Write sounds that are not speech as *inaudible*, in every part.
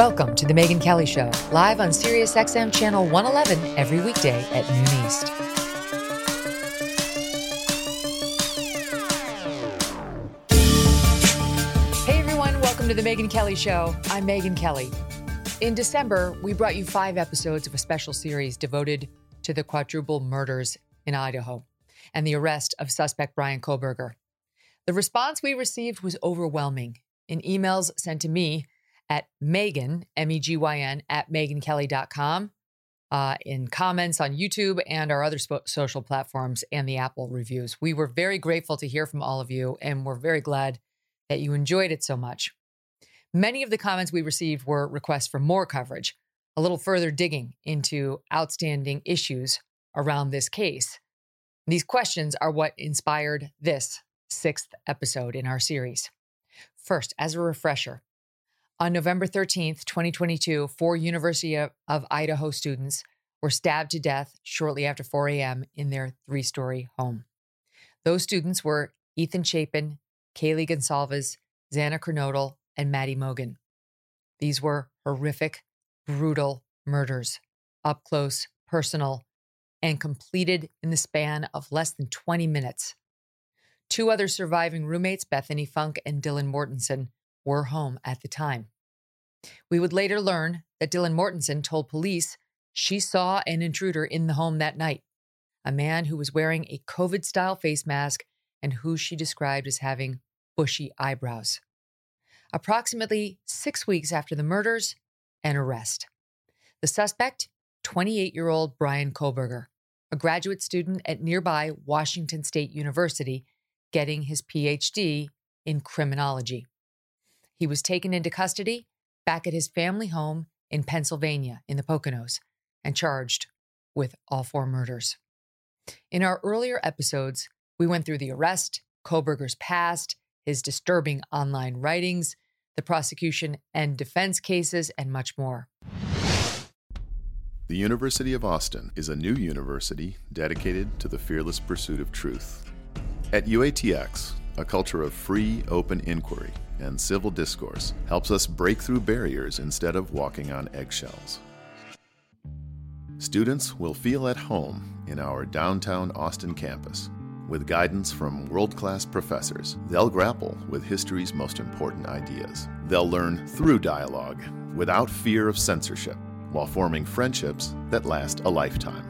Welcome to the Megyn Kelly Show, live on SiriusXM Channel 111 every weekday at noon East. Hey everyone, welcome to the Megyn Kelly Show. I'm Megyn Kelly. In December, we brought you five episodes of a special series devoted to the quadruple murders in Idaho and the arrest of suspect Bryan Kohberger. The response we received was overwhelming. In emails sent to me, at Megyn, M E G Y N, at MegynKelly.com, uh, in comments on YouTube and our other sp- social platforms and the Apple reviews. We were very grateful to hear from all of you, and we're very glad that you enjoyed it so much. Many of the comments we received were requests for more coverage, a little further digging into outstanding issues around this case. These questions are what inspired this sixth episode in our series. First, as a refresher, on November 13th, 2022, four University of, of Idaho students were stabbed to death shortly after 4 a.m. in their three story home. Those students were Ethan Chapin, Kaylee Goncalves, Xana Kernodle, and Maddie Mogan. These were horrific, brutal murders, up close, personal, and completed in the span of less than 20 minutes. Two other surviving roommates, Bethany Funk and Dylan Mortensen, were home at the time. We would later learn that Dylan Mortensen told police she saw an intruder in the home that night, a man who was wearing a COVID style face mask and who she described as having bushy eyebrows. Approximately six weeks after the murders, an arrest. The suspect, 28 year old Bryan Kohberger, a graduate student at nearby Washington State University, getting his PhD in criminology. He was taken into custody back at his family home in Pennsylvania in the Poconos and charged with all four murders. In our earlier episodes, we went through the arrest, Kohberger's past, his disturbing online writings, the prosecution and defense cases, and much more. The University of Austin is a new university dedicated to the fearless pursuit of truth. At UATX, a culture of free, open inquiry and civil discourse helps us break through barriers instead of walking on eggshells. Students will feel at home in our downtown Austin campus. With guidance from world class professors, they'll grapple with history's most important ideas. They'll learn through dialogue, without fear of censorship, while forming friendships that last a lifetime.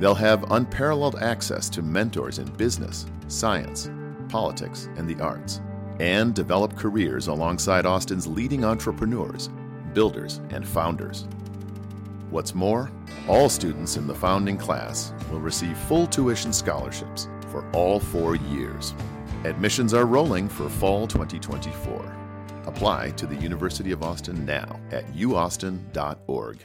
They'll have unparalleled access to mentors in business, science, politics, and the arts and develop careers alongside Austin's leading entrepreneurs, builders, and founders. What's more, all students in the founding class will receive full tuition scholarships for all four years. Admissions are rolling for fall 2024. Apply to the University of Austin now at uaustin.org.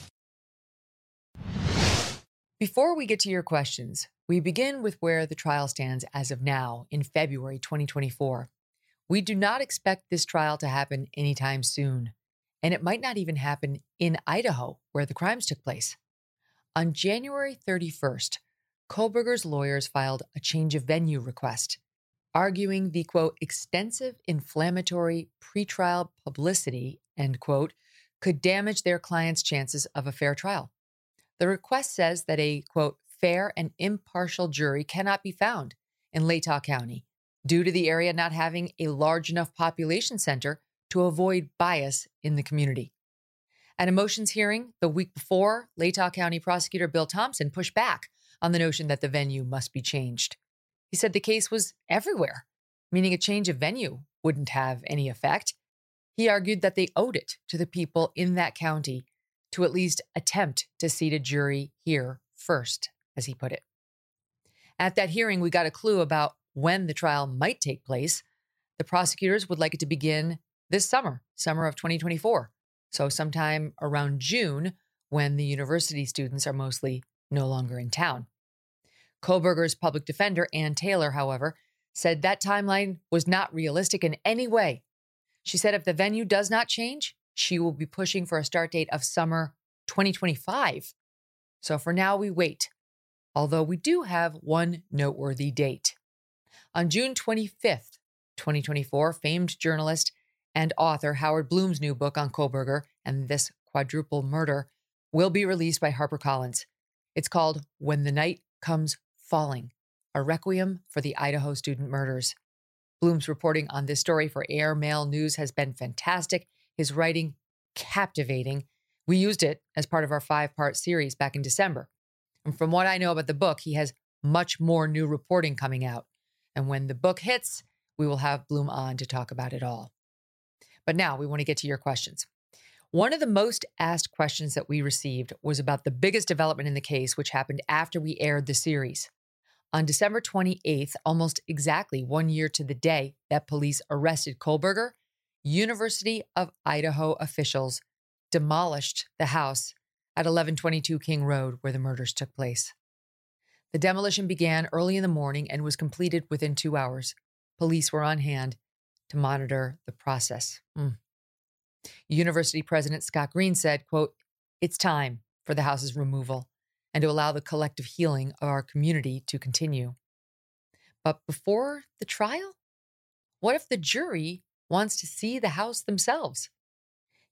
Before we get to your questions, we begin with where the trial stands as of now in February 2024. We do not expect this trial to happen anytime soon, and it might not even happen in Idaho, where the crimes took place. On January 31st, Kohberger's lawyers filed a change of venue request, arguing the quote, extensive inflammatory pretrial publicity, end quote, could damage their client's chances of a fair trial. The request says that a quote, fair and impartial jury cannot be found in Latah County due to the area not having a large enough population center to avoid bias in the community. At a motions hearing the week before, Latah County prosecutor Bill Thompson pushed back on the notion that the venue must be changed. He said the case was everywhere, meaning a change of venue wouldn't have any effect. He argued that they owed it to the people in that county to at least attempt to seat a jury here first, as he put it. At that hearing, we got a clue about when the trial might take place. The prosecutors would like it to begin this summer, summer of 2024. So, sometime around June, when the university students are mostly no longer in town. Kohberger's public defender, Ann Taylor, however, said that timeline was not realistic in any way. She said if the venue does not change, she will be pushing for a start date of summer 2025. So for now, we wait, although we do have one noteworthy date. On June 25th, 2024, famed journalist and author Howard Blum's new book on Kohberger and this quadruple murder will be released by HarperCollins. It's called When the Night Comes Falling, a requiem for the Idaho student murders. Blum's reporting on this story for Air Mail News has been fantastic, his writing captivating. We used it as part of our five part series back in December. And from what I know about the book, he has much more new reporting coming out. And when the book hits, we will have Blum on to talk about it all. But now we want to get to your questions. One of the most asked questions that we received was about the biggest development in the case, which happened after we aired the series. On December 28th, almost exactly one year to the day that police arrested Kohberger, University of Idaho officials demolished the house at 1122 King Road where the murders took place. The demolition began early in the morning and was completed within two hours. Police were on hand to monitor the process. Mm. University President Scott Green said, quote, It's time for the house's removal and to allow the collective healing of our community to continue. But before the trial, what if the jury wants to see the house themselves?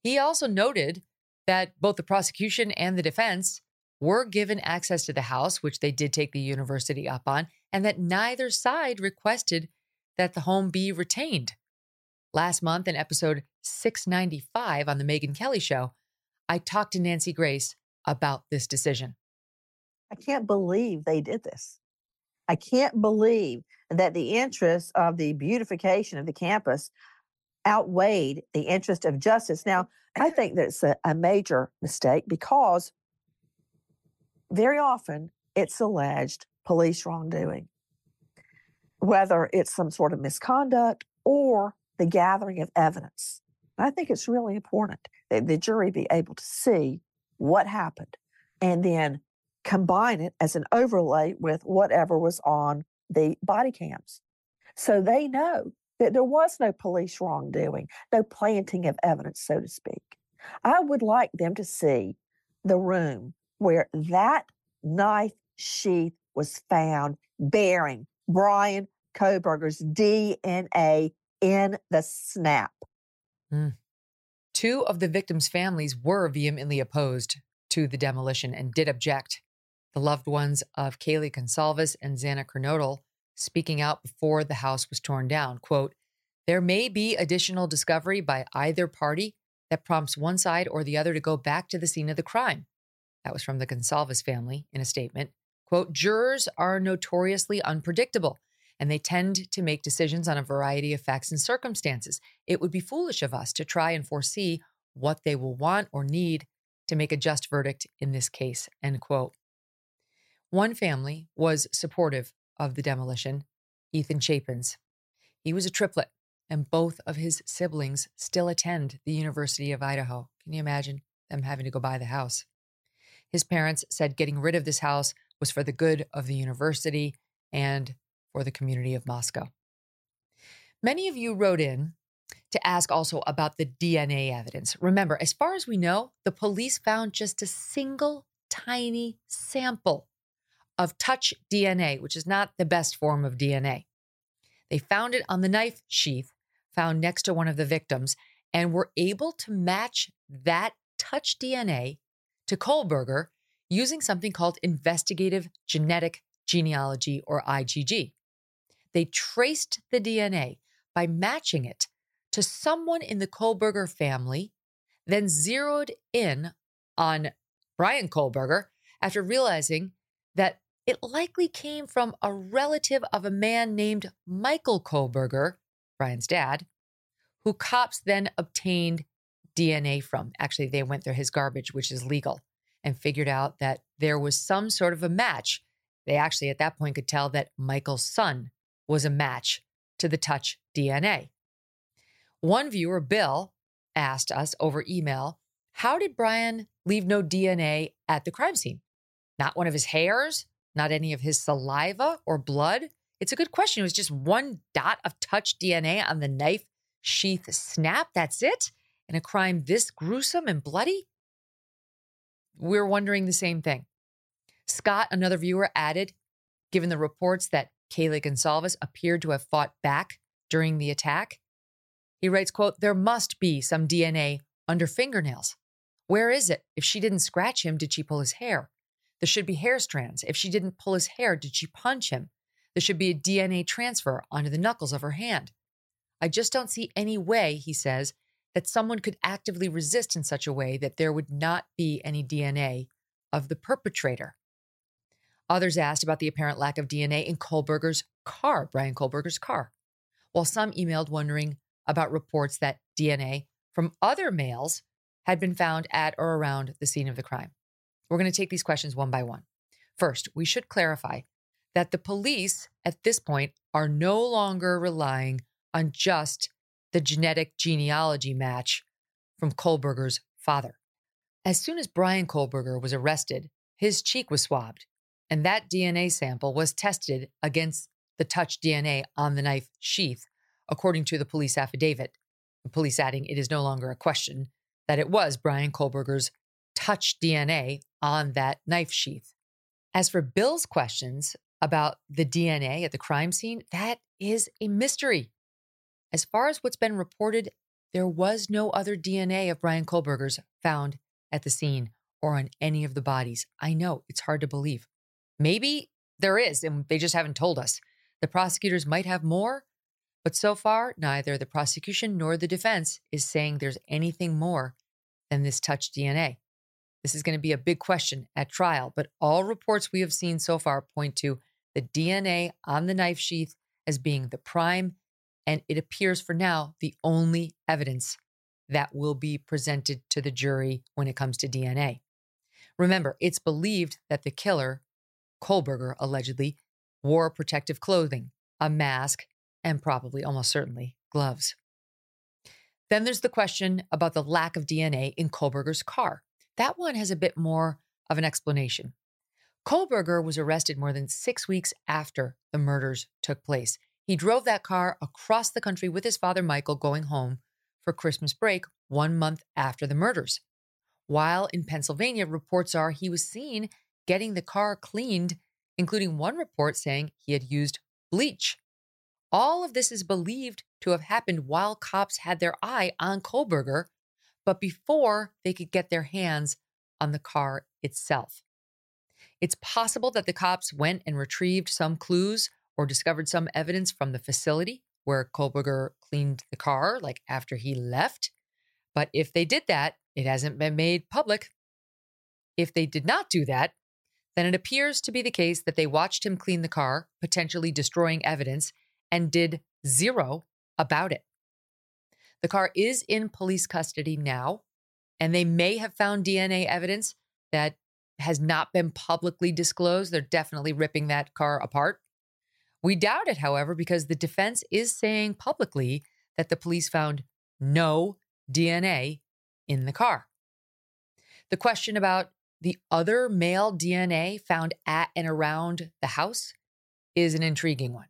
He also noted that both the prosecution and the defense were given access to the house, which they did take the university up on, and that neither side requested that the home be retained. Last month, in episode 695 on The Megyn Kelly Show, I talked to Nancy Grace about this decision. I can't believe they did this. I can't believe that the interests of the beautification of the campus outweighed the interest of justice. Now, I think that's a, a major mistake because very often it's alleged police wrongdoing, whether it's some sort of misconduct or the gathering of evidence. I think it's really important that the jury be able to see what happened and then combine it as an overlay with whatever was on the body cams. So they know that there was no police wrongdoing, no planting of evidence, so to speak. I would like them to see the room where that knife sheath was found bearing Bryan Kohberger's DNA in the snap. Mm. Two of the victims' families were vehemently opposed to the demolition and did object. The loved ones of Kaylee Goncalves and Xana Kernodle speaking out before the house was torn down. Quote, there may be additional discovery by either party that prompts one side or the other to go back to the scene of the crime. That was from the Goncalves family in a statement. Quote, jurors are notoriously unpredictable and they tend to make decisions on a variety of facts and circumstances. It would be foolish of us to try and foresee what they will want or need to make a just verdict in this case. End quote. One family was supportive of the demolition, Ethan Chapins. He was a triplet, and both of his siblings still attend the University of Idaho. Can you imagine them having to go by the house? His parents said getting rid of this house was for the good of the university and for the community of Moscow. Many of you wrote in to ask also about the DNA evidence. Remember, as far as we know, the police found just a single tiny sample of touch DNA, which is not the best form of DNA. They found it on the knife sheath found next to one of the victims and were able to match that touch DNA to Kohberger using something called investigative genetic genealogy or IGG. They traced the DNA by matching it to someone in the Kohberger family, then zeroed in on Bryan Kohberger after realizing that it likely came from a relative of a man named Michael Kohberger, Bryan's dad, who cops then obtained DNA from. Actually, they went through his garbage, which is legal, and figured out that there was some sort of a match. They actually, at that point, could tell that Michael's son was a match to the touch DNA. One viewer, Bill, asked us over email How did Bryan leave no DNA at the crime scene? Not one of his hairs, not any of his saliva or blood? It's a good question. It was just one dot of touch DNA on the knife sheath snap. That's it? In a crime this gruesome and bloody? We're wondering the same thing. Scott, another viewer, added given the reports that Kaylee Goncalves appeared to have fought back during the attack, he writes, quote, there must be some DNA under fingernails. Where is it? If she didn't scratch him, did she pull his hair? There should be hair strands. If she didn't pull his hair, did she punch him? There should be a DNA transfer onto the knuckles of her hand. I just don't see any way, he says, that someone could actively resist in such a way that there would not be any DNA of the perpetrator. Others asked about the apparent lack of DNA in Kohberger's car, Bryan Kohberger's car, while some emailed wondering about reports that DNA from other males had been found at or around the scene of the crime. We're going to take these questions one by one. First, we should clarify that the police at this point are no longer relying on just the genetic genealogy match from Kohberger's father. As soon as Bryan Kohberger was arrested, his cheek was swabbed, and that DNA sample was tested against the touch DNA on the knife sheath, according to the police affidavit. The police adding it is no longer a question that it was Bryan Kohberger's touch DNA on that knife sheath. As for Bill's questions about the DNA at the crime scene, that is a mystery. As far as what's been reported, there was no other DNA of Bryan Kohberger's found at the scene or on any of the bodies. I know it's hard to believe. Maybe there is, and they just haven't told us. The prosecutors might have more, but so far, neither the prosecution nor the defense is saying there's anything more than this touch DNA. This is going to be a big question at trial, but all reports we have seen so far point to the DNA on the knife sheath as being the prime, and it appears for now the only evidence that will be presented to the jury when it comes to DNA. Remember, it's believed that the killer, Kohberger, allegedly wore protective clothing, a mask, and probably, almost certainly, gloves. Then there's the question about the lack of DNA in Kohberger's car. That one has a bit more of an explanation. Kohberger was arrested more than six weeks after the murders took place. He drove that car across the country with his father, Michael, going home for Christmas break one month after the murders. While in Pennsylvania, reports are he was seen getting the car cleaned, including one report saying he had used bleach. All of this is believed to have happened while cops had their eye on Kohberger but before they could get their hands on the car itself. It's possible that the cops went and retrieved some clues or discovered some evidence from the facility where Kohberger cleaned the car, like after he left. But if they did that, it hasn't been made public. If they did not do that, then it appears to be the case that they watched him clean the car, potentially destroying evidence, and did zero about it. The car is in police custody now, and they may have found DNA evidence that has not been publicly disclosed. They're definitely ripping that car apart. We doubt it, however, because the defense is saying publicly that the police found no DNA in the car. The question about the other male DNA found at and around the house is an intriguing one.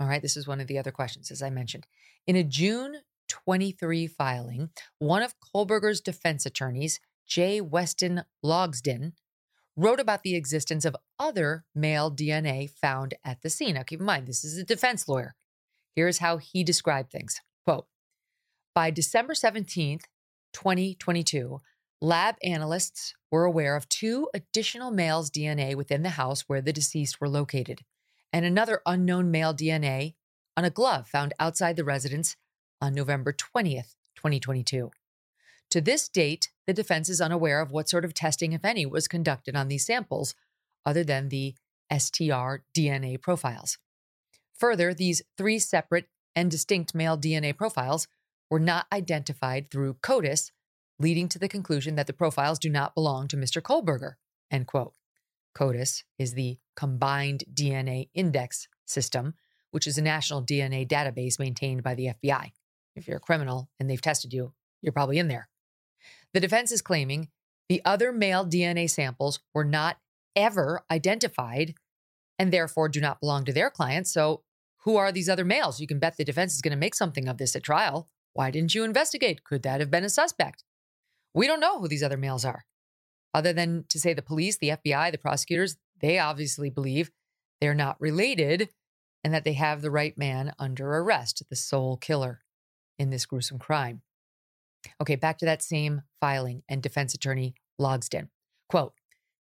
All right, this is one of the other questions, as I mentioned. In a June 23 filing, one of Kohberger's defense attorneys, J. Weston Logsdon, wrote about the existence of other male DNA found at the scene. Now, keep in mind, this is a defense lawyer. Here's how he described things. Quote, by December 17th, 2022, lab analysts were aware of two additional males' DNA within the house where the deceased were located, and another unknown male DNA on a glove found outside the residence on November 20th, 2022. To this date, the defense is unaware of what sort of testing, if any, was conducted on these samples, other than the STR DNA profiles. Further, these three separate and distinct male DNA profiles were not identified through CODIS, leading to the conclusion that the profiles do not belong to Mr. Kohberger. End quote. CODIS is the Combined DNA Index System, which is a national DNA database maintained by the FBI. If you're a criminal and they've tested you, you're probably in there. The defense is claiming the other male DNA samples were not ever identified and therefore do not belong to their clients. So, who are these other males? You can bet the defense is going to make something of this at trial. Why didn't you investigate? Could that have been a suspect? We don't know who these other males are. Other than to say the police, the FBI, the prosecutors, they obviously believe they're not related and that they have the right man under arrest, the sole killer in this gruesome crime. Okay, back to that same filing and defense attorney Logsdon. Quote,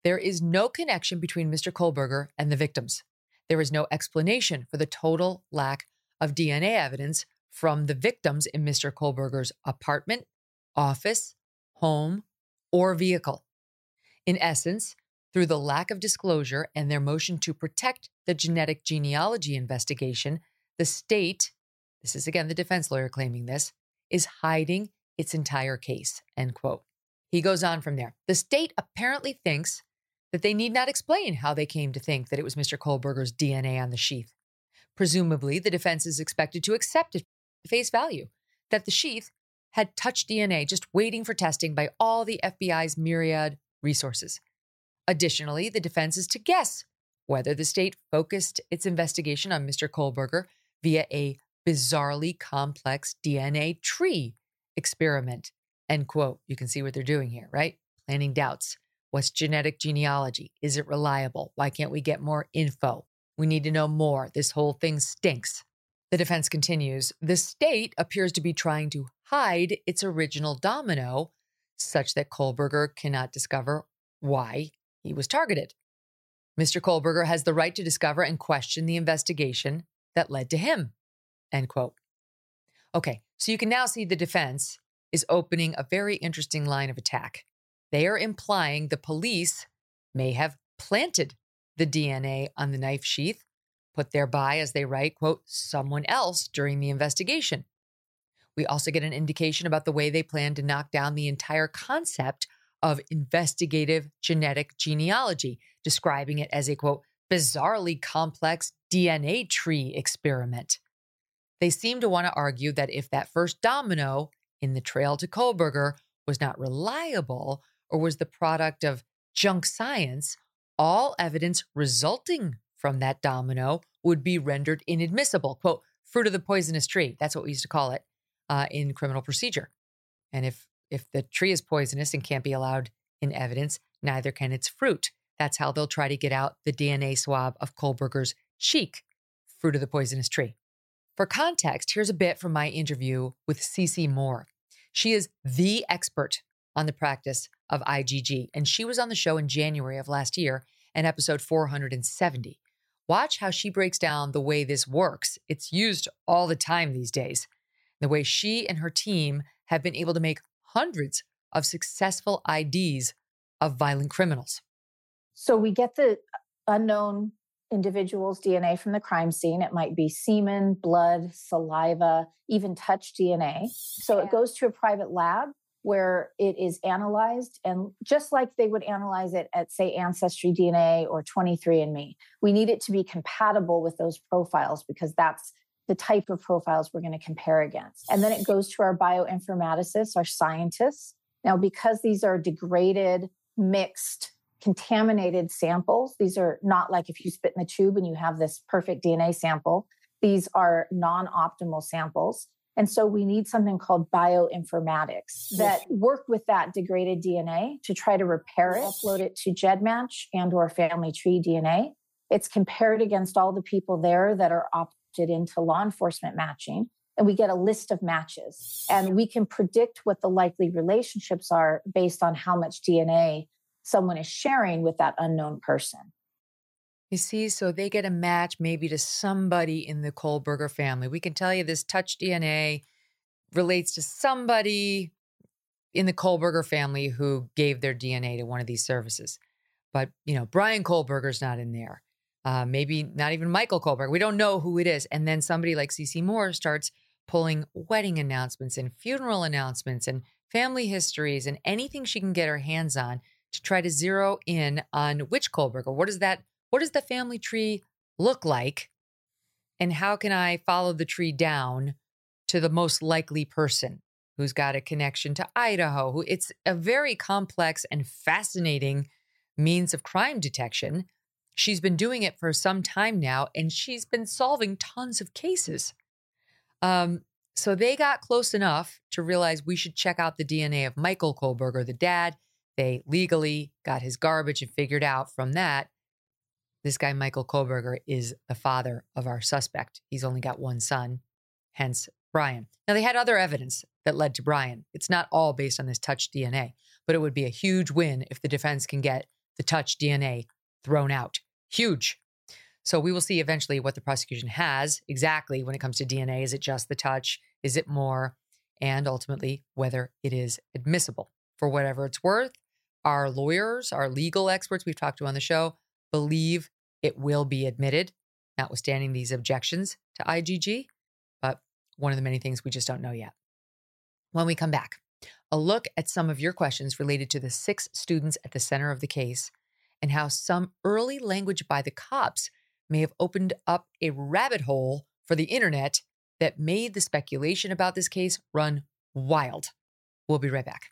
there is no connection between Mr. Kohberger and the victims. There is no explanation for the total lack of DNA evidence from the victims in Mr. Kohberger's apartment, office, home, or vehicle. In essence, through the lack of disclosure and their motion to protect the genetic genealogy investigation, the state, this is again the defense lawyer claiming this, is hiding its entire case. End quote. He goes on from there. The state apparently thinks that they need not explain how they came to think that it was Mr. Kohberger's DNA on the sheath. Presumably, the defense is expected to accept it face value that the sheath had touched DNA just waiting for testing by all the FBI's myriad resources. Additionally, the defense is to guess whether the state focused its investigation on Mr. Kohberger via a bizarrely complex DNA tree experiment. End quote. You can see what they're doing here, right? Planting doubts. What's genetic genealogy? Is it reliable? Why can't we get more info? We need to know more. This whole thing stinks. The defense continues the state appears to be trying to hide its original domino such that Kohberger cannot discover why he was targeted. Mr. Kohberger has the right to discover and question the investigation that led to him. End quote. Okay, so you can now see the defense is opening a very interesting line of attack. They are implying the police may have planted the DNA on the knife sheath put there by, as they write, quote, someone else during the investigation. We also get an indication about the way they plan to knock down the entire concept of investigative genetic genealogy, describing it as a quote, bizarrely complex DNA tree experiment. They seem to want to argue that if that first domino in the trail to Kohberger was not reliable or was the product of junk science, all evidence resulting from that domino would be rendered inadmissible. Quote, fruit of the poisonous tree. That's what we used to call it uh, in criminal procedure. And if if the tree is poisonous and can't be allowed in evidence, neither can its fruit. That's how they'll try to get out the DNA swab of Kohberger's cheek, fruit of the poisonous tree. For context, here's a bit from my interview with Cece Moore. She is the expert on the practice of IGG, and she was on the show in January of last year in episode 470. Watch how she breaks down the way this works. It's used all the time these days. The way she and her team have been able to make hundreds of successful IDs of violent criminals. So we get the unknown individual's DNA from the crime scene. It might be semen, blood, saliva, even touch DNA. So it goes to a private lab where it is analyzed and just like they would analyze it at say ancestry dna or 23andme we need it to be compatible with those profiles because that's the type of profiles we're going to compare against and then it goes to our bioinformaticists our scientists now because these are degraded mixed contaminated samples these are not like if you spit in the tube and you have this perfect dna sample These are non optimal samples. And so we need something called bioinformatics that work with that degraded DNA to try to repair it, upload it to GEDmatch and or family tree DNA. It's compared against all the people there that are opted into law enforcement matching. And we get a list of matches. And we can predict what the likely relationships are based on how much DNA someone is sharing with that unknown person. You see, so they get a match maybe to somebody in the Kohberger family. We can tell you this touch DNA relates to somebody in the Kohberger family who gave their DNA to one of these services. But, you know, Bryan Kohberger's not in there. Uh, maybe not even Michael Kohberger. We don't know who it is. And then somebody like CeCe Moore starts pulling wedding announcements and funeral announcements and family histories and anything she can get her hands on to try to zero in on which Kohberger. does that what does the family tree look like? And how can I follow the tree down to the most likely person who's got a connection to Idaho? Who it's a very complex and fascinating means of crime detection. She's been doing it for some time now, and she's been solving tons of cases. Um, so they got close enough to realize we should check out the DNA of Michael Kohberger, the dad. They legally got his garbage and figured out from that this guy, Michael Kohberger, is the father of our suspect. He's only got one son, hence Bryan. Now, they had other evidence that led to Bryan. It's not all based on this touch DNA, but it would be a huge win if the defense can get the touch DNA thrown out. Huge. So we will see eventually what the prosecution has exactly when it comes to DNA. Is it just the touch? Is it more? And ultimately, whether it is admissible. For whatever it's worth, our lawyers, our legal experts we've talked to on the show believe it will be admitted, notwithstanding these objections to IGG. But one of the many things we just don't know yet. When we come back, a look at some of your questions related to the six students at the center of the case and how some early language by the cops may have opened up a rabbit hole for the internet that made the speculation about this case run wild. We'll be right back.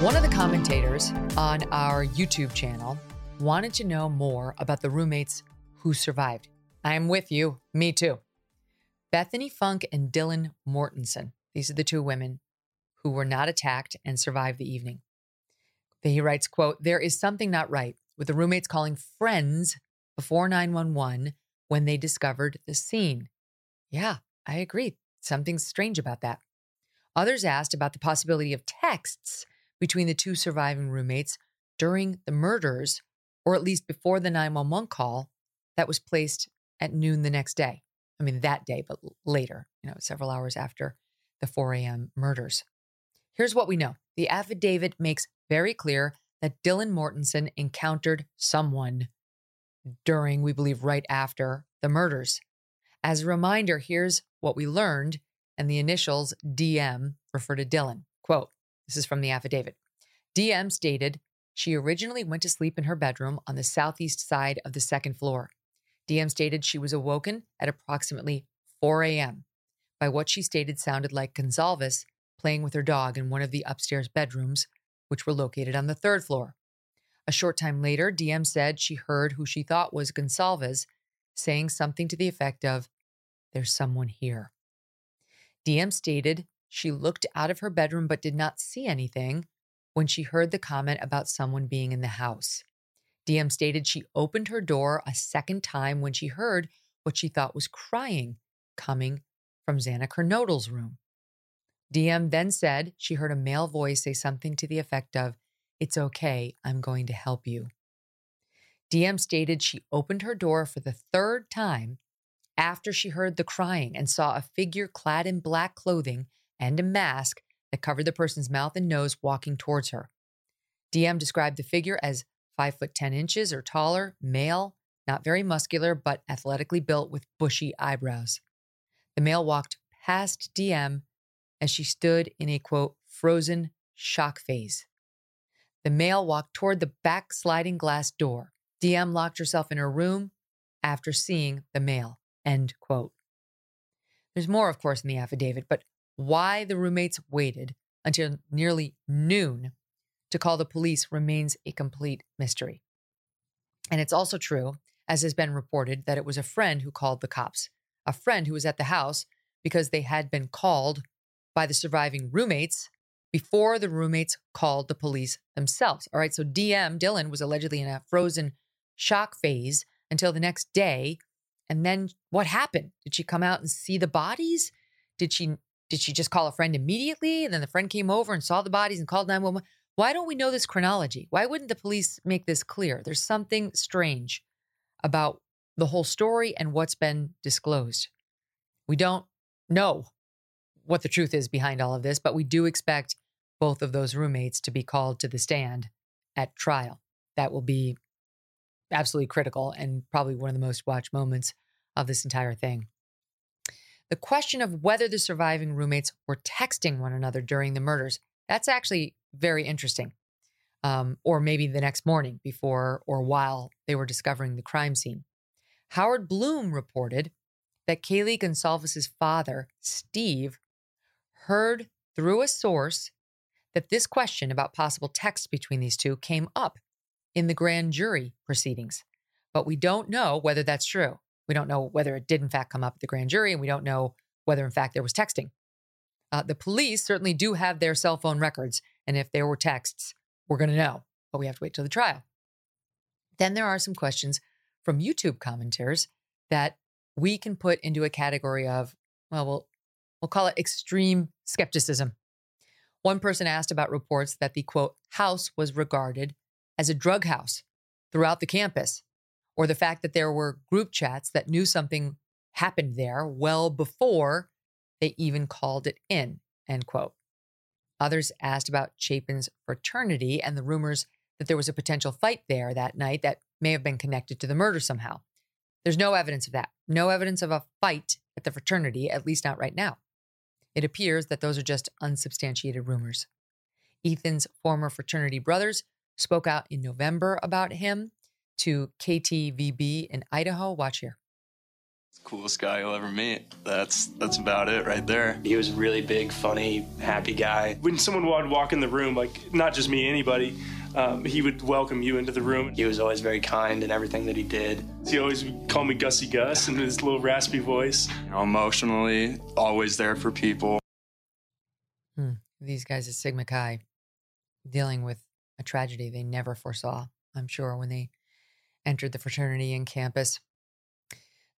One of the commentators on our YouTube channel wanted to know more about the roommates who survived. I am with you. Me too. Bethany Funk and Dylan Mortensen. These are the two women who were not attacked and survived the evening. He writes, quote, There is something not right with the roommates calling friends before 911 when they discovered the scene. Yeah, I agree. Something's strange about that. Others asked about the possibility of texts between the two surviving roommates during the murders, or at least before the 911 call that was placed at noon the next day. I mean, that day, but later, you know, several hours after the 4 a.m. murders. Here's what we know the affidavit makes very clear that Dylan Mortensen encountered someone during, we believe, right after the murders. As a reminder, here's what we learned, and the initials DM refer to Dylan. Quote, this is from the affidavit. DM stated she originally went to sleep in her bedroom on the southeast side of the second floor. DM stated she was awoken at approximately 4 a.m. by what she stated sounded like Goncalves playing with her dog in one of the upstairs bedrooms, which were located on the third floor. A short time later, DM said she heard who she thought was Goncalves saying something to the effect of, There's someone here. DM stated she looked out of her bedroom but did not see anything when she heard the comment about someone being in the house. DM stated she opened her door a second time when she heard what she thought was crying coming from Xana Kernodle's room. DM then said she heard a male voice say something to the effect of, It's okay, I'm going to help you. DM stated she opened her door for the third time after she heard the crying and saw a figure clad in black clothing and a mask that covered the person's mouth and nose walking towards her. DM described the figure as five foot 10 inches or taller, male, not very muscular, but athletically built with bushy eyebrows. The male walked past DM as she stood in a quote, frozen shock phase. The male walked toward the back sliding glass door. DM locked herself in her room after seeing the male, end quote. There's more, of course, in the affidavit, but why the roommates waited until nearly noon to call the police remains a complete mystery. And it's also true, as has been reported, that it was a friend who called the cops, a friend who was at the house because they had been called by the surviving roommates before the roommates called the police themselves. All right, so DM Dylan was allegedly in a frozen shock phase until the next day. And then what happened? Did she come out and see the bodies? Did she did she just call a friend immediately? And then the friend came over and saw the bodies and called 911. Why don't we know this chronology? Why wouldn't the police make this clear? There's something strange about the whole story and what's been disclosed. We don't know what the truth is behind all of this, but we do expect both of those roommates to be called to the stand at trial. That will be absolutely critical and probably one of the most watched moments of this entire thing. The question of whether the surviving roommates were texting one another during the murders, that's actually very interesting. Um, or maybe the next morning before or while they were discovering the crime scene. Howard Blum reported that Kaylee Goncalves' father, Steve, heard through a source that this question about possible text between these two came up in the grand jury proceedings. But we don't know whether that's true. We don't know whether it did, in fact, come up at the grand jury, and we don't know whether, in fact, there was texting. Uh, the police certainly do have their cell phone records, and if there were texts, we're going to know, but we have to wait till the trial. Then there are some questions from YouTube commenters that we can put into a category of, well, we'll, we'll call it extreme skepticism. One person asked about reports that the quote, house was regarded as a drug house throughout the campus, or the fact that there were group chats that knew something happened there well before they even called it in, end quote. Others asked about Chapin's fraternity and the rumors that there was a potential fight there that night that may have been connected to the murder somehow. There's no evidence of that. No evidence of a fight at the fraternity, at least not right now. It appears that those are just unsubstantiated rumors. Ethan's former fraternity brothers spoke out in November about him to KTVB in Idaho. Watch here coolest guy you'll ever meet. That's that's about it right there. He was a really big, funny, happy guy. When someone would walk in the room, like not just me, anybody, um, he would welcome you into the room. He was always very kind in everything that he did. He always would call me Gussie Gus in his little raspy voice. You know, emotionally, always there for people. Hmm. These guys at Sigma Chi dealing with a tragedy they never foresaw, I'm sure, when they entered the fraternity and campus.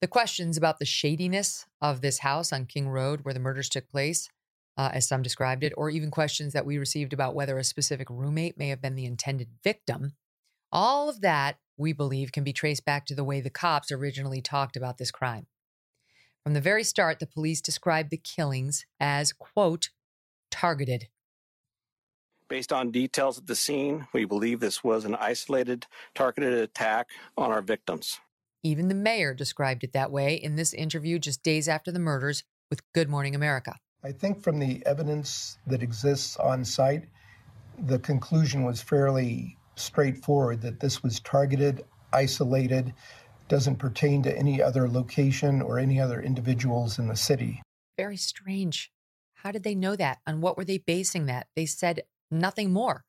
The questions about the shadiness of this house on King Road where the murders took place, uh, as some described it, or even questions that we received about whether a specific roommate may have been the intended victim, all of that, we believe, can be traced back to the way the cops originally talked about this crime. From the very start, the police described the killings as, quote, targeted. Based on details at the scene, we believe this was an isolated, targeted attack on our victims. Even the mayor described it that way in this interview just days after the murders with Good Morning America. I think from the evidence that exists on site, the conclusion was fairly straightforward that this was targeted, isolated, doesn't pertain to any other location or any other individuals in the city. Very strange. How did they know that? On what were they basing that? They said nothing more.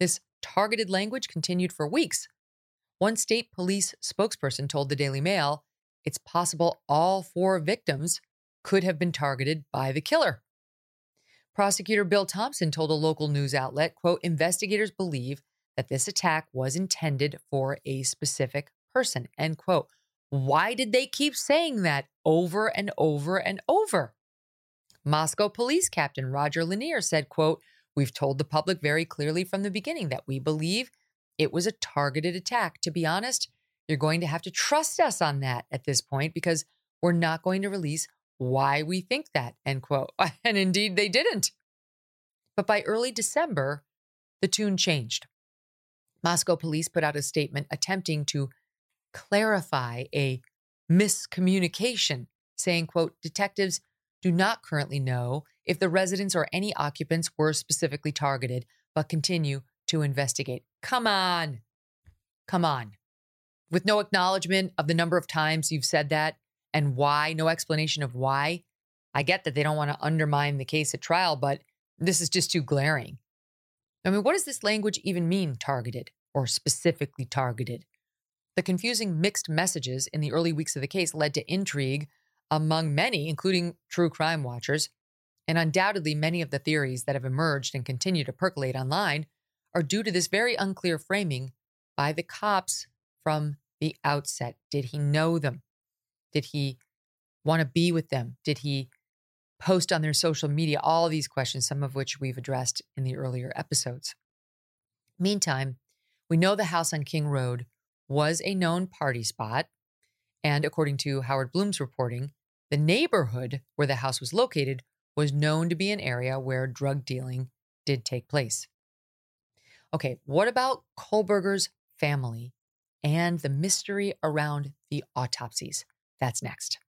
This targeted language continued for weeks one state police spokesperson told the Daily Mail it's possible all four victims could have been targeted by the killer. Prosecutor Bill Thompson told a local news outlet, quote, investigators believe that this attack was intended for a specific person. End quote. Why did they keep saying that over and over and over? Moscow Police Captain Roger Lanier said, quote, We've told the public very clearly from the beginning that we believe it was a targeted attack. To be honest, you're going to have to trust us on that at this point because we're not going to release why we think that, end quote. *laughs* And indeed, they didn't. But by early December, the tune changed. Moscow police put out a statement attempting to clarify a miscommunication, saying, quote, detectives do not currently know if the residents or any occupants were specifically targeted, but continue to investigate. Come on. Come on. With no acknowledgement of the number of times you've said that and why, no explanation of why. I get that they don't want to undermine the case at trial, but this is just too glaring. I mean, what does this language even mean, targeted or specifically targeted? The confusing mixed messages in the early weeks of the case led to intrigue among many, including true crime watchers. And undoubtedly, many of the theories that have emerged and continue to percolate online are due to this very unclear framing by the cops from the outset. Did he know them? Did he want to be with them? Did he post on their social media? All these questions, some of which we've addressed in the earlier episodes. Meantime, we know the house on King Road was a known party spot. And according to Howard Blum's reporting, the neighborhood where the house was located was known to be an area where drug dealing did take place. Okay, what about Kohberger's family and the mystery around the autopsies? That's next.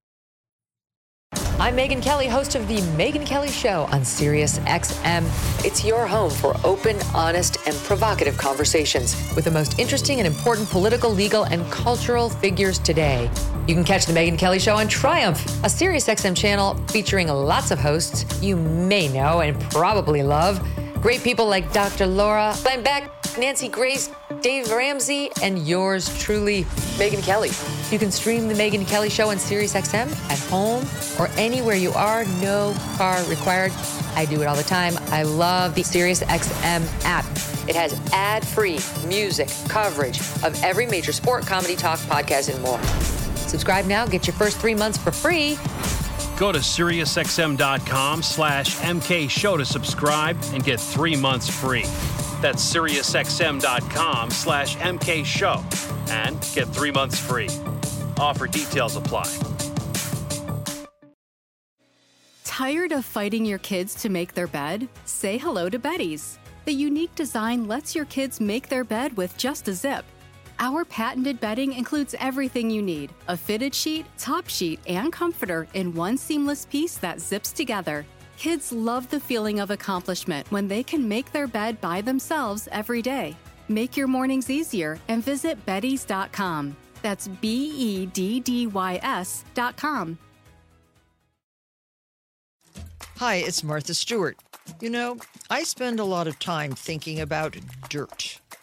I'm Megyn Kelly, host of the Megyn Kelly Show on Sirius XM. It's your home for open, honest, and provocative conversations with the most interesting and important political, legal, and cultural figures today. You can catch the Megyn Kelly Show on Triumph, a Sirius XM channel featuring lots of hosts you may know and probably love. Great people like Dr. Laura Glenn Nancy Grace, Dave Ramsey, and yours truly, Megyn Kelly. You can stream the Megyn Kelly Show on SiriusXM at home or anywhere you are. No car required. I do it all the time. I love the SiriusXM app. It has ad-free music coverage of every major sport, comedy, talk, podcast, and more. Subscribe now. Get your first three months for free. Go to SiriusXM.com slash MK Show to subscribe and get three months free. That's SiriusXM.com slash MK Show and get three months free. Offer details apply. Tired of fighting your kids to make their bed? Say hello to Beddys. The unique design lets your kids make their bed with just a zip. Our patented bedding includes everything you need a fitted sheet, top sheet, and comforter in one seamless piece that zips together. Kids love the feeling of accomplishment when they can make their bed by themselves every day. Make your mornings easier and visit Beddys.com. That's B E D D Y S.com. Hi, it's Martha Stewart. You know, I spend a lot of time thinking about dirt.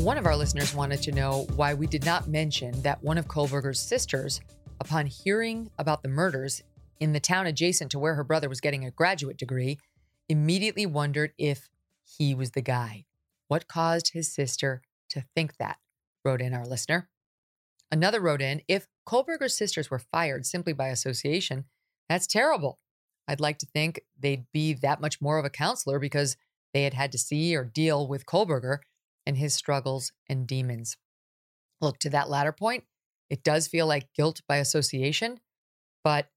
One of our listeners wanted to know why we did not mention that one of Kohberger's sisters, upon hearing about the murders in the town adjacent to where her brother was getting a graduate degree, immediately wondered if he was the guy. What caused his sister to think that? wrote in our listener. Another wrote in if Kohberger's sisters were fired simply by association, that's terrible. I'd like to think they'd be that much more of a counselor because they had had to see or deal with Kohberger and his struggles and demons. Look, to that latter point, it does feel like guilt by association, but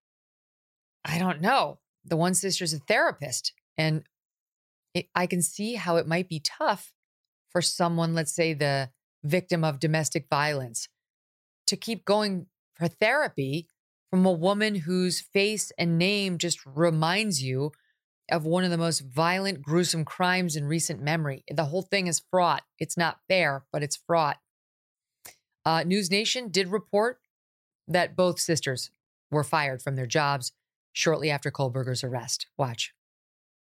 I don't know. The one sister's a therapist, and it, I can see how it might be tough for someone, let's say the victim of domestic violence, to keep going for therapy from a woman whose face and name just reminds you of one of the most violent, gruesome crimes in recent memory. The whole thing is fraught. It's not fair, but it's fraught. Uh, News Nation did report that both sisters were fired from their jobs shortly after Kohberger's arrest. Watch.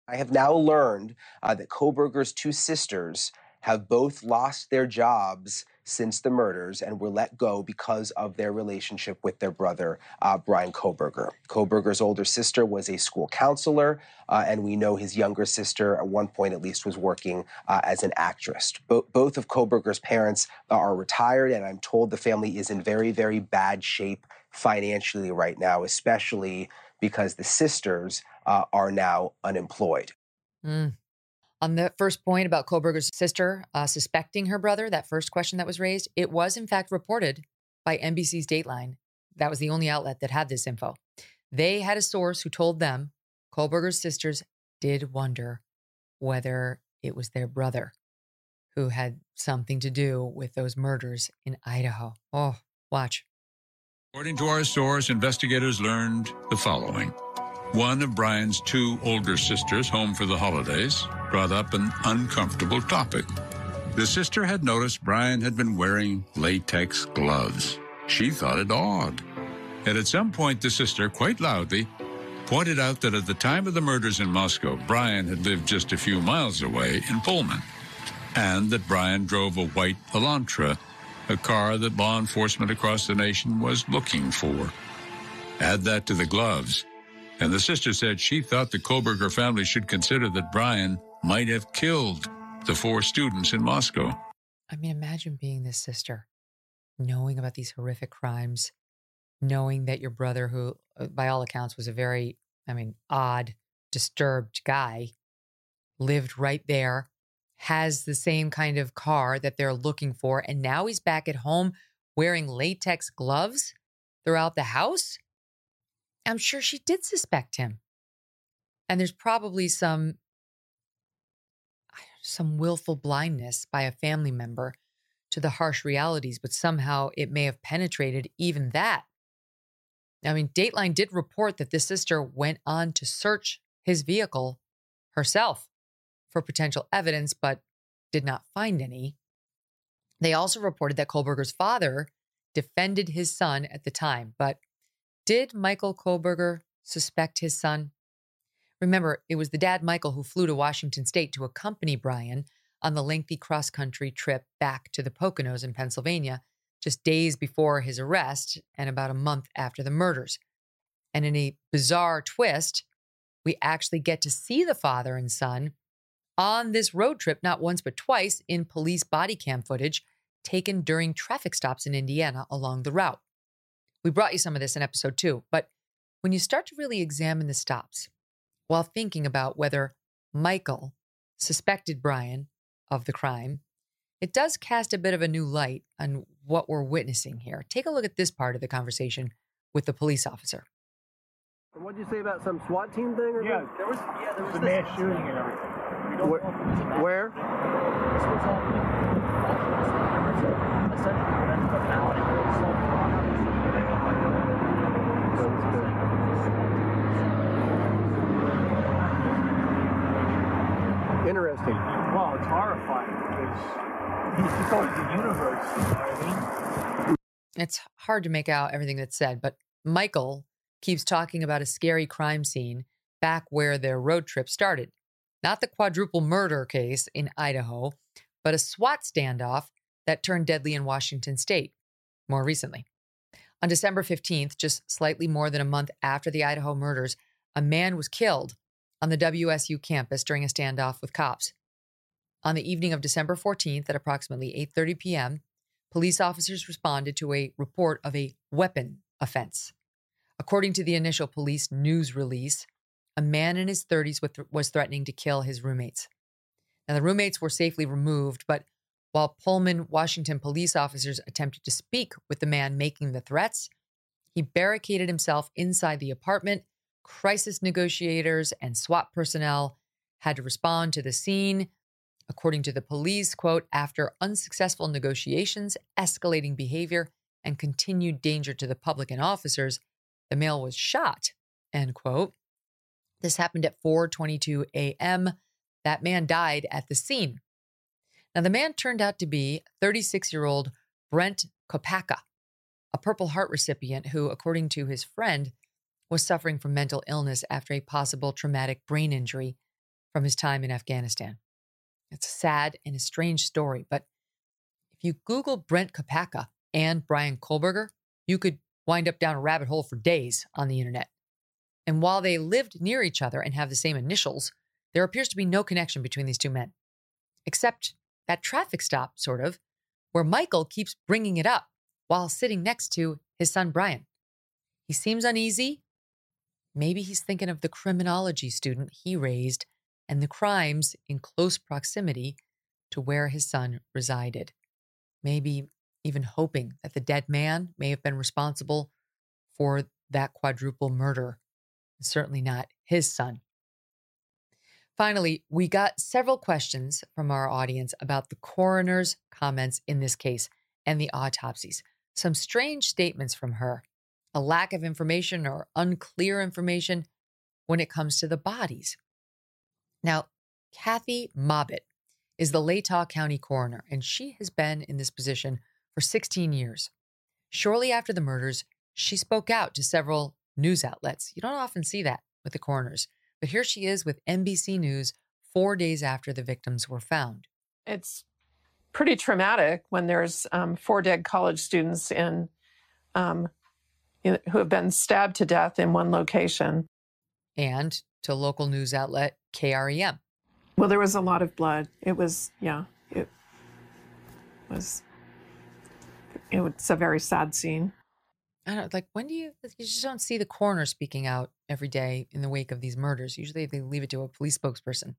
I have now learned uh, that Kohberger's two sisters have both lost their jobs since the murders and were let go because of their relationship with their brother, uh, Bryan Kohberger. Kohberger's older sister was a school counselor, uh, and we know his younger sister, at one point at least, was working uh, as an actress. Bo- both of Kohberger's parents are retired, and I'm told the family is in very, very bad shape financially right now, especially because the sisters uh, are now unemployed. Mm. On the first point about Kohberger's sister uh, suspecting her brother, that first question that was raised, it was in fact reported by NBC's Dateline. That was the only outlet that had this info. They had a source who told them Kohberger's sisters did wonder whether it was their brother who had something to do with those murders in Idaho. Oh, watch. According to our source, investigators learned the following. One of Bryan's two older sisters, home for the holidays, brought up an uncomfortable topic. The sister had noticed Bryan had been wearing latex gloves. She thought it odd. And at some point, the sister, quite loudly, pointed out that at the time of the murders in Moscow, Bryan had lived just a few miles away in Pullman, and that Bryan drove a white Elantra, a car that law enforcement across the nation was looking for. Add that to the gloves, and the sister said she thought the Kohberger family should consider that Bryan might have killed the four students in Moscow. I mean, imagine being this sister, knowing about these horrific crimes, knowing that your brother, who uh, by all accounts was a very, I mean, odd, disturbed guy, lived right there, has the same kind of car that they're looking for, and now he's back at home wearing latex gloves throughout the house. I'm sure she did suspect him. And there's probably some some willful blindness by a family member to the harsh realities, but somehow it may have penetrated even that. I mean, Dateline did report that the sister went on to search his vehicle herself for potential evidence, but did not find any. They also reported that Kohberger's father defended his son at the time, but did Michael Kohberger suspect his son? Remember, it was the dad, Michael, who flew to Washington state to accompany Bryan on the lengthy cross country trip back to the Poconos in Pennsylvania just days before his arrest and about a month after the murders. And in a bizarre twist, we actually get to see the father and son on this road trip, not once but twice, in police body cam footage taken during traffic stops in Indiana along the route. We brought you some of this in episode two, but when you start to really examine the stops while thinking about whether Michael suspected Bryan of the crime, it does cast a bit of a new light on what we're witnessing here. Take a look at this part of the conversation with the police officer. What did you say about some SWAT team thing? Or yeah, something? there was yeah, there was a mass shooting and everything. We don't Where? know where? This was on essentially that's the malady. Interesting. Well, it's horrifying because he's just going to the universe. You know what I mean? It's hard to make out everything that's said, but Michael keeps talking about a scary crime scene back where their road trip started. Not the quadruple murder case in Idaho, but a SWAT standoff that turned deadly in Washington state more recently. On December 15th, just slightly more than a month after the Idaho murders, a man was killed on the WSU campus during a standoff with cops. On the evening of December 14th at approximately 8:30 p.m., police officers responded to a report of a weapon offense. According to the initial police news release, a man in his 30s was threatening to kill his roommates. Now, the roommates were safely removed, but while Pullman, Washington police officers attempted to speak with the man making the threats, he barricaded himself inside the apartment. Crisis negotiators and SWAT personnel had to respond to the scene. According to the police, quote, after unsuccessful negotiations, escalating behavior, and continued danger to the public and officers, the male was shot, end quote. This happened at 4:22 a.m. That man died at the scene. Now the man turned out to be 36-year-old Brent Kopaka, a Purple Heart recipient who, according to his friend, was suffering from mental illness after a possible traumatic brain injury from his time in Afghanistan. It's a sad and a strange story, but if you Google Brent Kopaka and Brian Kohberger, you could wind up down a rabbit hole for days on the internet. And while they lived near each other and have the same initials, there appears to be no connection between these two men, except that traffic stop, sort of, where Michael keeps bringing it up while sitting next to his son Bryan. He seems uneasy. Maybe he's thinking of the criminology student he raised and the crimes in close proximity to where his son resided. Maybe even hoping that the dead man may have been responsible for that quadruple murder. Certainly not his son. Finally, we got several questions from our audience about the coroner's comments in this case and the autopsies. Some strange statements from her, a lack of information or unclear information when it comes to the bodies. Now, Cathy Mabbutt is the Latah County coroner, and she has been in this position for 16 years. Shortly after the murders, she spoke out to several news outlets. You don't often see that with the coroners, but here she is with NBC News four days after the victims were found. It's pretty traumatic when there's um, four dead college students in, um, in, who have been stabbed to death in one location. And to local news outlet KREM. Well, there was a lot of blood. It was, yeah, it was, it was a very sad scene. I don't like when do you you just don't see the coroner speaking out every day in the wake of these murders. Usually they leave it to a police spokesperson.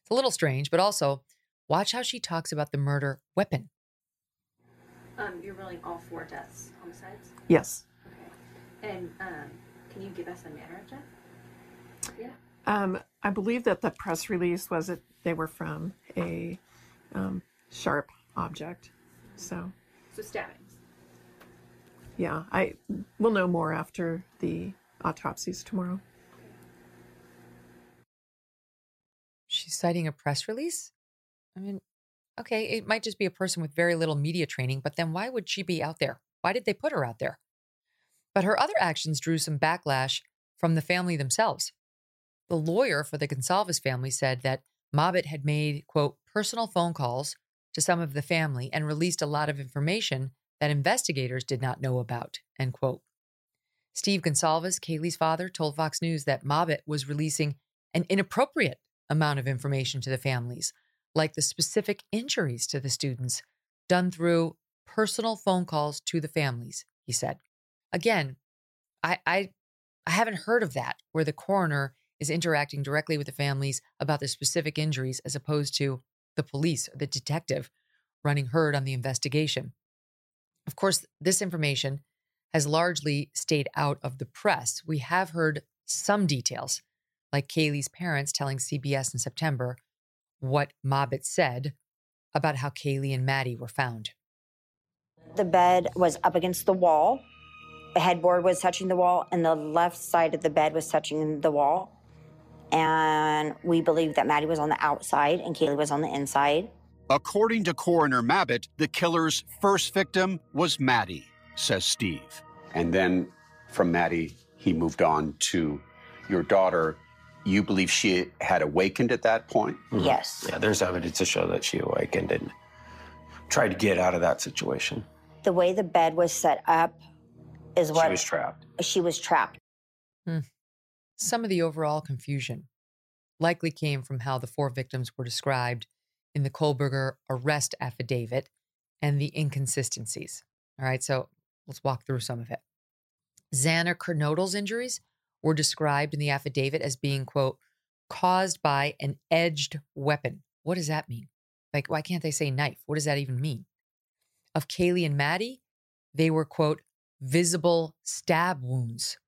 It's a little strange, but also watch how she talks about the murder weapon. Um, you're ruling all four deaths homicides? Yes. Okay. And um, can you give us a manner of death? Yeah. Um, I believe that the press release was that they were from a um, sharp object. So, So stabbings. Yeah, I will know more after the autopsies tomorrow. She's citing a press release? I mean, okay, it might just be a person with very little media training, but then why would she be out there? Why did they put her out there? But her other actions drew some backlash from the family themselves. The lawyer for the Goncalves family said that Mabbutt had made, quote, personal phone calls to some of the family and released a lot of information that investigators did not know about, end quote. Steve Goncalves, Kaylee's father, told Fox News that Mabbutt was releasing an inappropriate amount of information to the families, like the specific injuries to the students done through personal phone calls to the families, he said. Again, I, I, I haven't heard of that where the coroner is interacting directly with the families about the specific injuries as opposed to the police or the detective running herd on the investigation. Of course, this information has largely stayed out of the press. We have heard some details, like Kaylee's parents telling CBS in September what Mabbutt said about how Kaylee and Maddie were found. The bed was up against the wall. The headboard was touching the wall, and the left side of the bed was touching the wall. And we believe that Maddie was on the outside and Kaylee was on the inside. According to Coroner Mabbutt, the killer's first victim was Maddie, says Steve. And then from Maddie, he moved on to your daughter. You believe she had awakened at that point? Yes. Yeah, there's evidence to show that she awakened and tried to get out of that situation. The way the bed was set up is what She was trapped. She was trapped. Hmm. Some of the overall confusion likely came from how the four victims were described in the Kohberger arrest affidavit and the inconsistencies. All right, so let's walk through some of it. Xana Kernodle's injuries were described in the affidavit as being, quote, caused by an edged weapon. What does that mean? Like, why can't they say knife? What does that even mean? Of Kaylee and Maddie, they were, quote, visible stab wounds.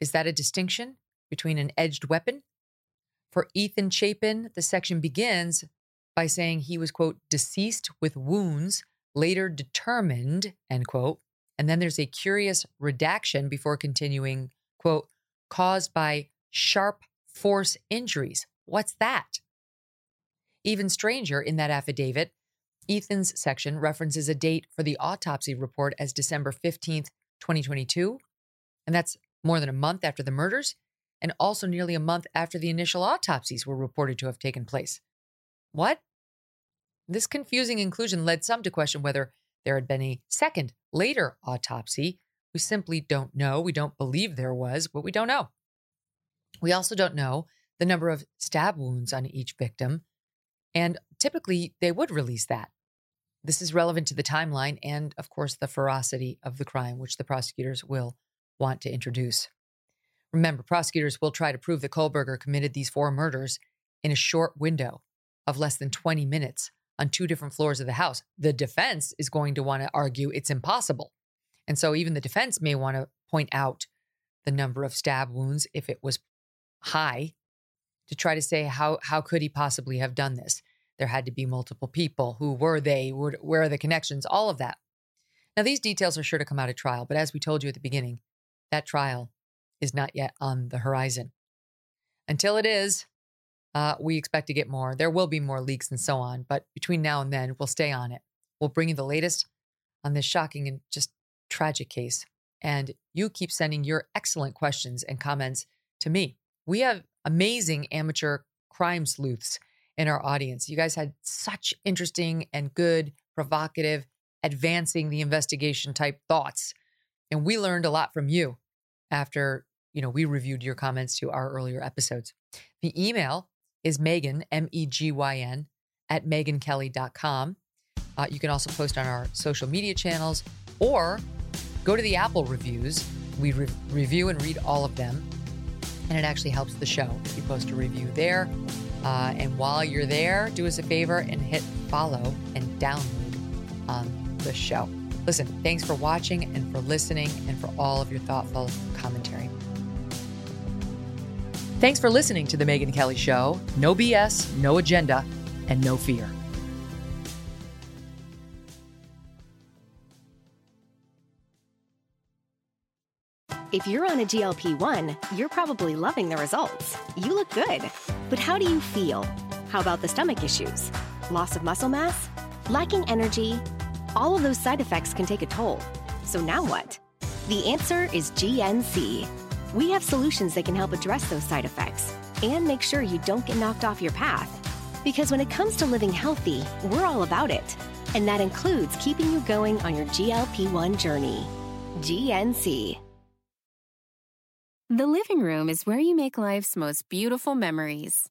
Is that a distinction between an edged weapon? For Ethan Chapin, the section begins by saying he was, quote, deceased with wounds later determined, end quote. And then there's a curious redaction before continuing, quote, caused by sharp force injuries. What's that? Even stranger, in that affidavit, Ethan's section references a date for the autopsy report as December 15th, 2022. And that's more than a month after the murders, and also nearly a month after the initial autopsies were reported to have taken place. What? This confusing inclusion led some to question whether there had been a second, later autopsy. We simply don't know. We don't believe there was, but we don't know. We also don't know the number of stab wounds on each victim, and typically they would release that. This is relevant to the timeline and, of course, the ferocity of the crime, which the prosecutors will want to introduce. Remember, prosecutors will try to prove that Kohberger committed these four murders in a short window of less than 20 minutes on two different floors of the house. The defense is going to want to argue it's impossible. And so even the defense may want to point out the number of stab wounds if it was high to try to say how how could he possibly have done this? There had to be multiple people. Who were they? Where are the connections? All of that. Now these details are sure to come out at trial, but as we told you at the beginning, that trial is not yet on the horizon. Until it is, uh, we expect to get more. There will be more leaks and so on, but between now and then, we'll stay on it. We'll bring you the latest on this shocking and just tragic case. And you keep sending your excellent questions and comments to me. We have amazing amateur crime sleuths in our audience. You guys had such interesting and good, provocative, advancing the investigation type thoughts. And we learned a lot from you after, you know, we reviewed your comments to our earlier episodes. The email is Megyn, M E G Y N, at megynkelly.com. Uh, you can also post on our social media channels or go to the Apple reviews. We re- review and read all of them, and it actually helps the show if you post a review there. Uh, and while you're there, do us a favor and hit follow and download on the show. Listen, thanks for watching and for listening and for all of your thoughtful commentary. Thanks for listening to The Megyn Kelly Show. No BS, no agenda, and no fear. If you're on a GLP 1, you're probably loving the results. You look good. But how do you feel? How about the stomach issues? Loss of muscle mass? Lacking energy? All of those side effects can take a toll. So now what? The answer is GNC. We have solutions that can help address those side effects and make sure you don't get knocked off your path. Because when it comes to living healthy, we're all about it. And that includes keeping you going on your GLP 1 journey. GNC. The living room is where you make life's most beautiful memories.